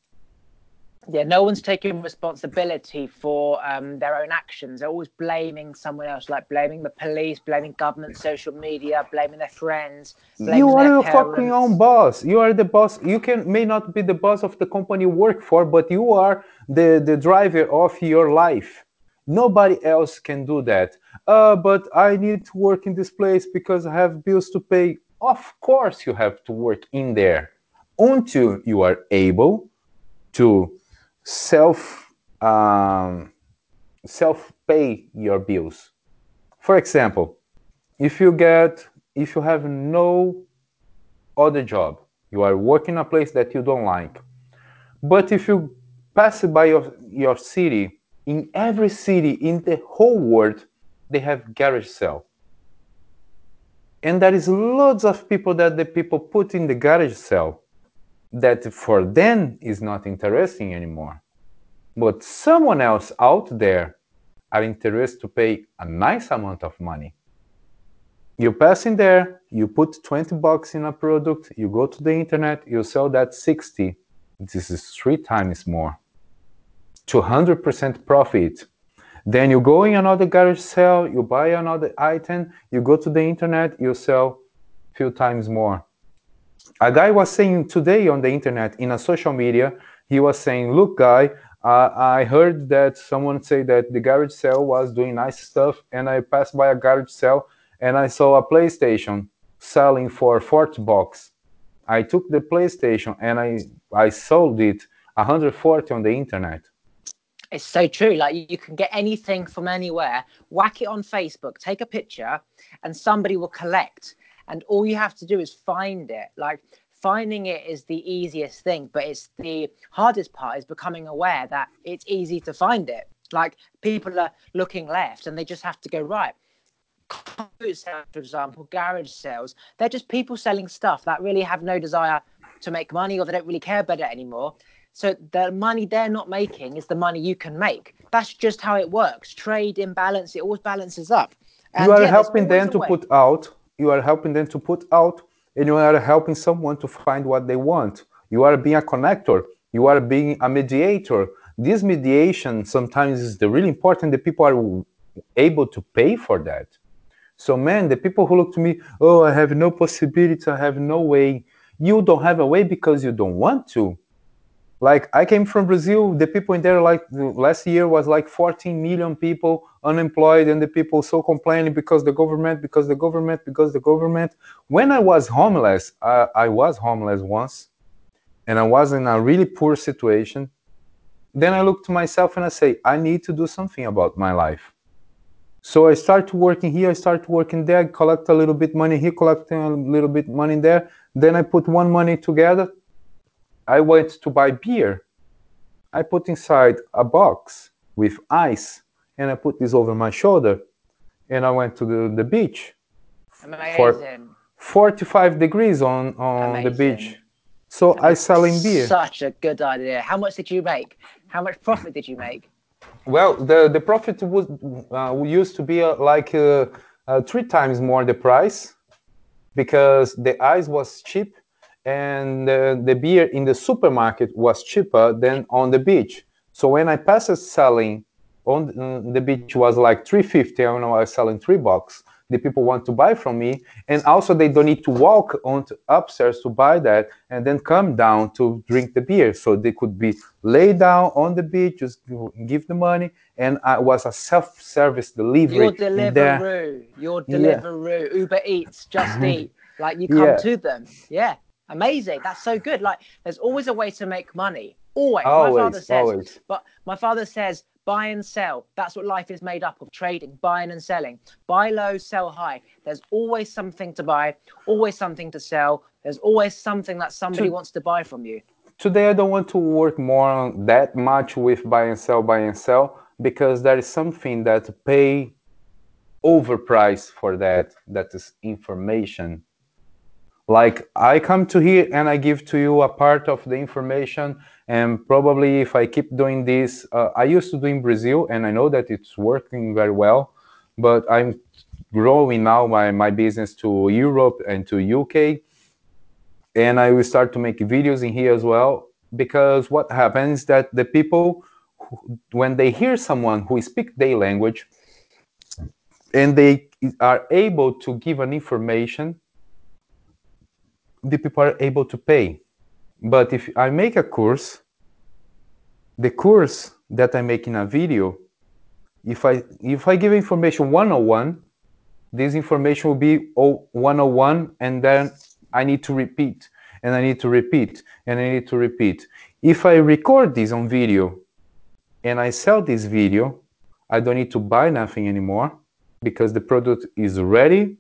yeah, no one's taking responsibility for um, their own actions. They're always blaming someone else, like blaming the police, blaming government, social media, blaming their friends. Blaming you are your fucking own boss. You are the boss. You can may not be the boss of the company you work for, but you are the the driver of your life. Nobody else can do that. Uh, but I need to work in this place because I have bills to pay. Of course, you have to work in there until you are able to self um, self pay your bills. For example, if you get if you have no other job, you are working a place that you don't like, but if you pass by your, your city, in every city in the whole world, they have garage sale. And there is lots of people that the people put in the garage sale that for them is not interesting anymore. But someone else out there are interested to pay a nice amount of money. You pass in there, you put 20 bucks in a product, you go to the internet, you sell that 60. This is three times more. 200% profit. Then you go in another garage sale, you buy another item, you go to the internet, you sell a few times more. A guy was saying today on the internet in a social media he was saying look guy uh, i heard that someone say that the garage sale was doing nice stuff and i passed by a garage sale and i saw a playstation selling for 40 bucks. I took the playstation and i i sold it 140 on the internet it's so true. Like you can get anything from anywhere, whack it on Facebook, take a picture, and somebody will collect. And all you have to do is find it. Like finding it is the easiest thing but it's the hardest part is becoming aware that it's easy to find it. Like people are looking left and they just have to go right for example garage sales. They're just people selling stuff that really have no desire to make money or they don't really care about it anymore so the money they're not making is the money you can make. That's just how it works. Trade imbalance it always balances up. And you are yeah, helping them to put out you are helping them to put out and you are helping someone to find what they want. You are being a connector. You are being a mediator. This mediation sometimes is the really important. That people are able to pay for that. So man the people who look to me oh i have no possibility i have no way. You don't have a way because you don't want to like I came from Brazil, the people in there like last year was like 14 million people unemployed, and the people so complaining because the government, because the government, because the government. When I was homeless, uh, I was homeless once, and I was in a really poor situation. Then I look to myself and I say, I need to do something about my life. So I start working here, I start working there, collect a little bit money here, collecting a little bit money there. Then I put one money together. I went to buy beer. I put inside a box with ice and I put this over my shoulder and I went to the, the beach. Amazing. For 45 degrees on, on the beach. So I sell in beer. Such a good idea. How much did you make? How much profit did you make? Well, the the profit was uh, used to be uh, like uh, uh, three times more the price because the ice was cheap and the beer in the supermarket was cheaper than on the beach. So when I passed selling on mm, the beach was like 350 I know I was selling three bucks the people want to buy from me and also they don't need to walk on to upstairs to buy that and then come down to drink the beer so they could be lay down on the beach just give the money and i was a self-service delivery your deliveroo your deliveroo yeah. uber eats just [laughs] eat like you come yeah. to them yeah amazing that's so good like there's always a way to make money always, always my father says always. but my father says buy and sell. That's what life is made up of trading, buying and selling. Buy low, sell high. There's always something to buy, always something to sell. There's always something that somebody to, wants to buy from you. Today, I don't want to work more on that much with buy and sell, buy and sell, because there is something that pay overprice for that. That is information. Like I come to here and I give to you a part of the information and probably if I keep doing this, uh, I used to do in Brazil and I know that it's working very well, but I'm growing now my, my business to Europe and to UK. And I will start to make videos in here as well because what happens that the people, who, when they hear someone who speak their language and they are able to give an information, the people are able to pay but if I make a course, the course that I make in a video, if I if I give information 101, this information will be 101 and then I need to repeat and I need to repeat and I need to repeat. If I record this on video and I sell this video, I don't need to buy nothing anymore because the product is ready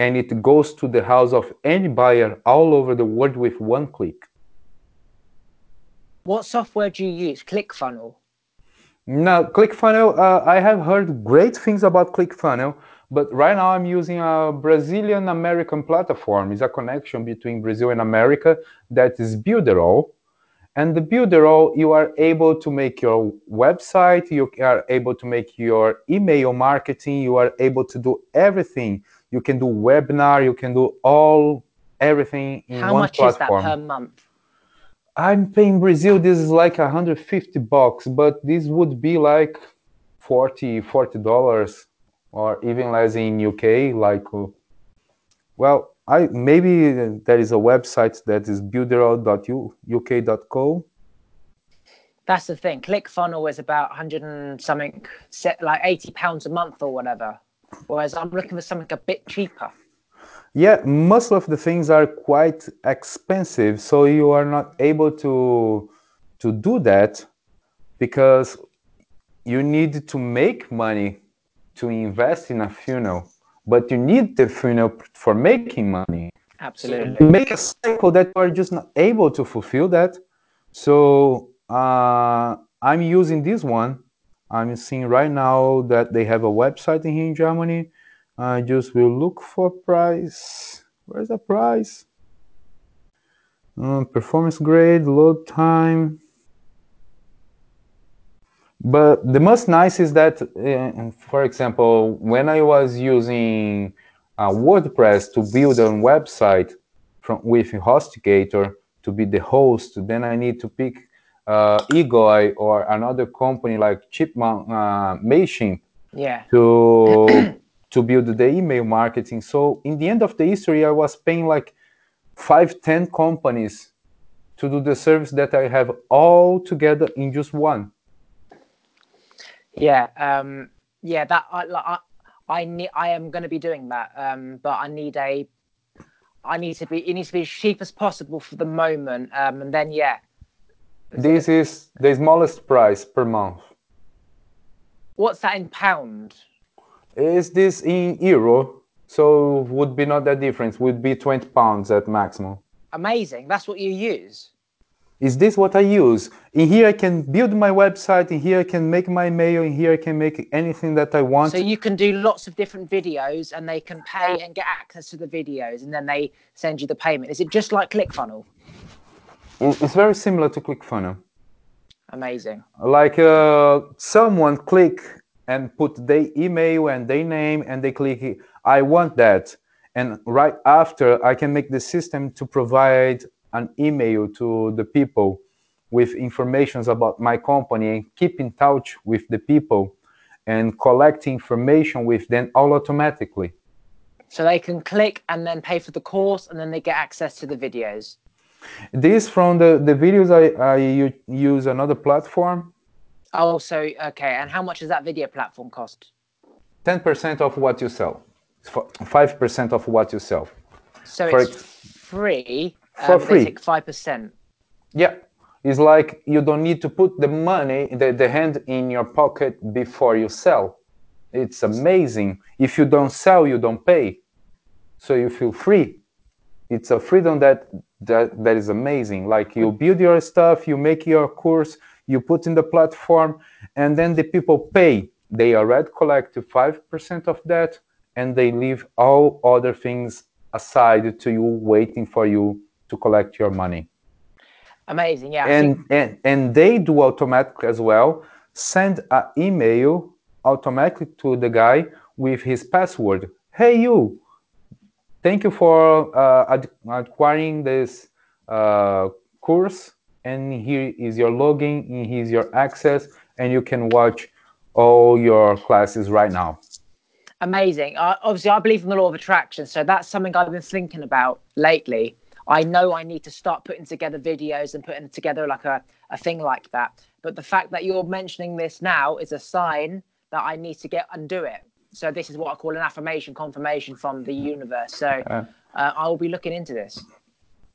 and it goes to the house of any buyer all over the world with one click. What software do you use? ClickFunnels? Now, ClickFunnels, uh, I have heard great things about ClickFunnels, but right now I'm using a Brazilian American platform. It's a connection between Brazil and America that is Builderall. And the Builderall, you are able to make your website, you are able to make your email marketing, you are able to do everything. You can do webinar, you can do all everything in How one much platform. is that per month? I'm paying Brazil, this is like 150 bucks, but this would be like 40 $40 or even less in UK. Like, uh, well, I maybe there is a website that is builderall.uk.co. That's the thing. ClickFunnel is about 100 and something, like 80 pounds a month or whatever. Whereas I'm looking for something a bit cheaper. Yeah, most of the things are quite expensive, so you are not able to to do that because you need to make money to invest in a funnel, but you need the funnel for making money. Absolutely. So make a cycle that you are just not able to fulfill that. So uh, I'm using this one. I'm seeing right now that they have a website in here in Germany I just will look for price. Where's the price? Uh, performance grade, load time. But the most nice is that, uh, for example, when I was using uh, WordPress to build a website from with HostGator to be the host, then I need to pick uh, Egoi or another company like Chipmunk, uh, Mailchimp yeah. to to build the email marketing. So in the end of the history, I was paying like five, ten companies to do the service that I have all together in just one. Yeah, um, yeah, that I, like, I, I need, I am going to be doing that, um, but I need a, I need to be, it needs to be as cheap as possible for the moment, um, and then yeah. This is the smallest price per month. What's that in pound? Is this in euro? So would be not that difference. Would be twenty pounds at maximum. Amazing. That's what you use. Is this what I use? In here I can build my website. In here I can make my mail. In here I can make anything that I want. So you can do lots of different videos, and they can pay and get access to the videos, and then they send you the payment. Is it just like ClickFunnels? It's very similar to ClickFunnels. Amazing. Like uh, someone click and put their email and their name, and they click, I want that. And right after, I can make the system to provide an email to the people with informations about my company and keep in touch with the people and collect information with them all automatically. So they can click and then pay for the course and then they get access to the videos. This from the, the videos I, I use another platform. Oh, so okay. And how much does that video platform cost? 10% of what you sell. 5% of what you sell. So For it's free for um, free. five percent. Yeah, it's like you don't need to put the money, the, the hand in your pocket before you sell. It's amazing. If you don't sell, you don't pay, so you feel free. It's a freedom that that that is amazing. Like you build your stuff, you make your course, you put in the platform, and then the people pay. They already collect five percent of that, and they leave all other things aside to you, waiting for you to collect your money. Amazing, yeah. And and and they do automatically as well. Send an email automatically to the guy with his password. Hey, you. Thank you for uh, acquiring this uh, course, and here is your login, and here's your access, and you can watch all your classes right now. Amazing. Uh, obviously, I believe in the law of attraction, so that's something I've been thinking about lately. I know I need to start putting together videos and putting together like a, a thing like that. But the fact that you're mentioning this now is a sign that I need to get and do it. So this is what I call an affirmation confirmation from the universe. So uh, I will be looking into this.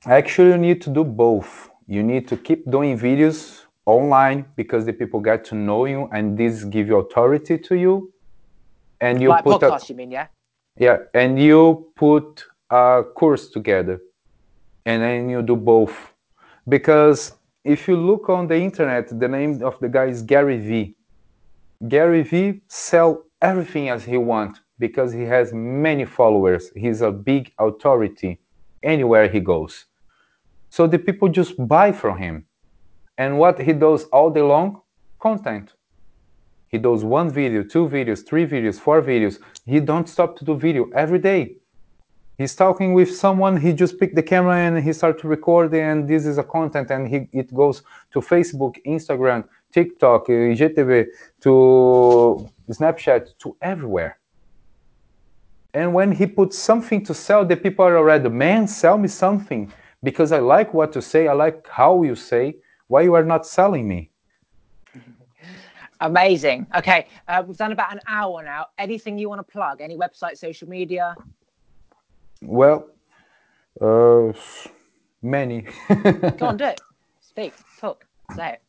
Actually, you need to do both. You need to keep doing videos online because the people get to know you and this give you authority to you. And you like put podcast, a, you mean, yeah? Yeah, and you put a course together and then you do both. Because if you look on the internet, the name of the guy is Gary Vee. Gary Vee sell everything as he want because he has many followers. He's a big authority anywhere he goes. So the people just buy from him. And what he does all day long? Content. He does one video, two videos, three videos, four videos. He don't stop to do video every day he's talking with someone he just picked the camera and he started to record and this is a content and he it goes to facebook instagram tiktok uh, igtv to snapchat to everywhere and when he puts something to sell the people are already man sell me something because i like what you say i like how you say why you are not selling me amazing okay uh, we've done about an hour now anything you want to plug any website social media well, uh, many. Go on, do it. [laughs] Speak, talk, say it.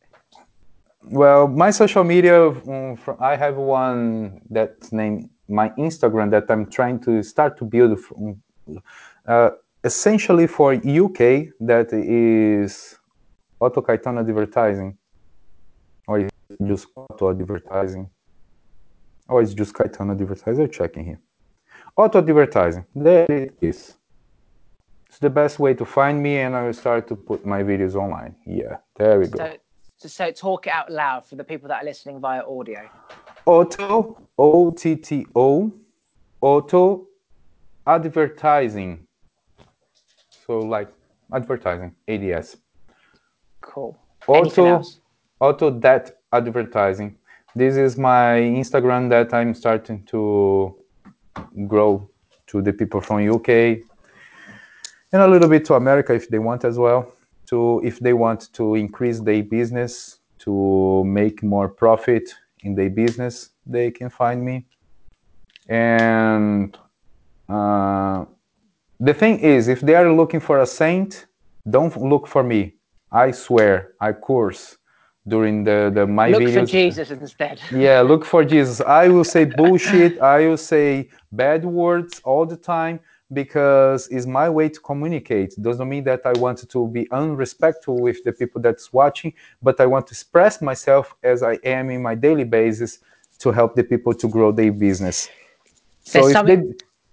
Well, my social media, um, I have one that's named my Instagram that I'm trying to start to build. From, uh, essentially for UK, that is Otto Caetano advertising, or just Otto advertising, or it's just Caetano advertising. Checking here. Otto advertising. There it is. It's the best way to find me, and I will start to put my videos online. Yeah, there we go. So, talk it out loud for the people that are listening via audio. Otto, O T T O, Otto advertising. So like advertising, ADS. Cool. Otto, Otto that advertising. This is my Instagram that I'm starting to grow to the people from UK and a little bit to America if they want as well. To if they want to increase their business to make more profit in their business they can find me. And uh, the thing is if they are looking for a saint don't look for me. I swear i curse during the, the my Look videos. For Jesus instead. [laughs] yeah look for jesus. I will say [laughs] bullshit. I will say bad words all the time because it's my way to communicate. Doesn't mean that i want to be unrespectful with the people that's watching but i want to express myself as i am in my daily basis to help the people to grow their business. So if they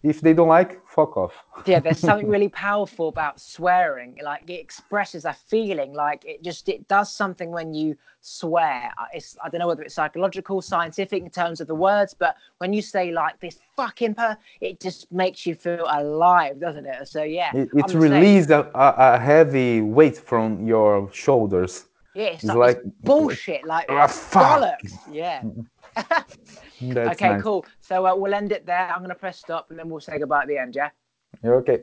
if they don't like fuck off. [laughs] Yeah there's something really [laughs] powerful about swearing. Like it expresses a feeling like it just it does something when you swear. Uh, it's i don't know whether it's psychological scientific in terms of the words but when you say like this fucking per it just makes you feel alive doesn't it? So yeah it, it releases a, a, heavy weight from your shoulders. Yeah it's, it's like, like- bullshit like Ah, fuck. bollocks. Yeah [laughs] okay nice. cool. So uh, we'll end it there. I'm gonna press stop and then we'll say goodbye at the end yeah? Okay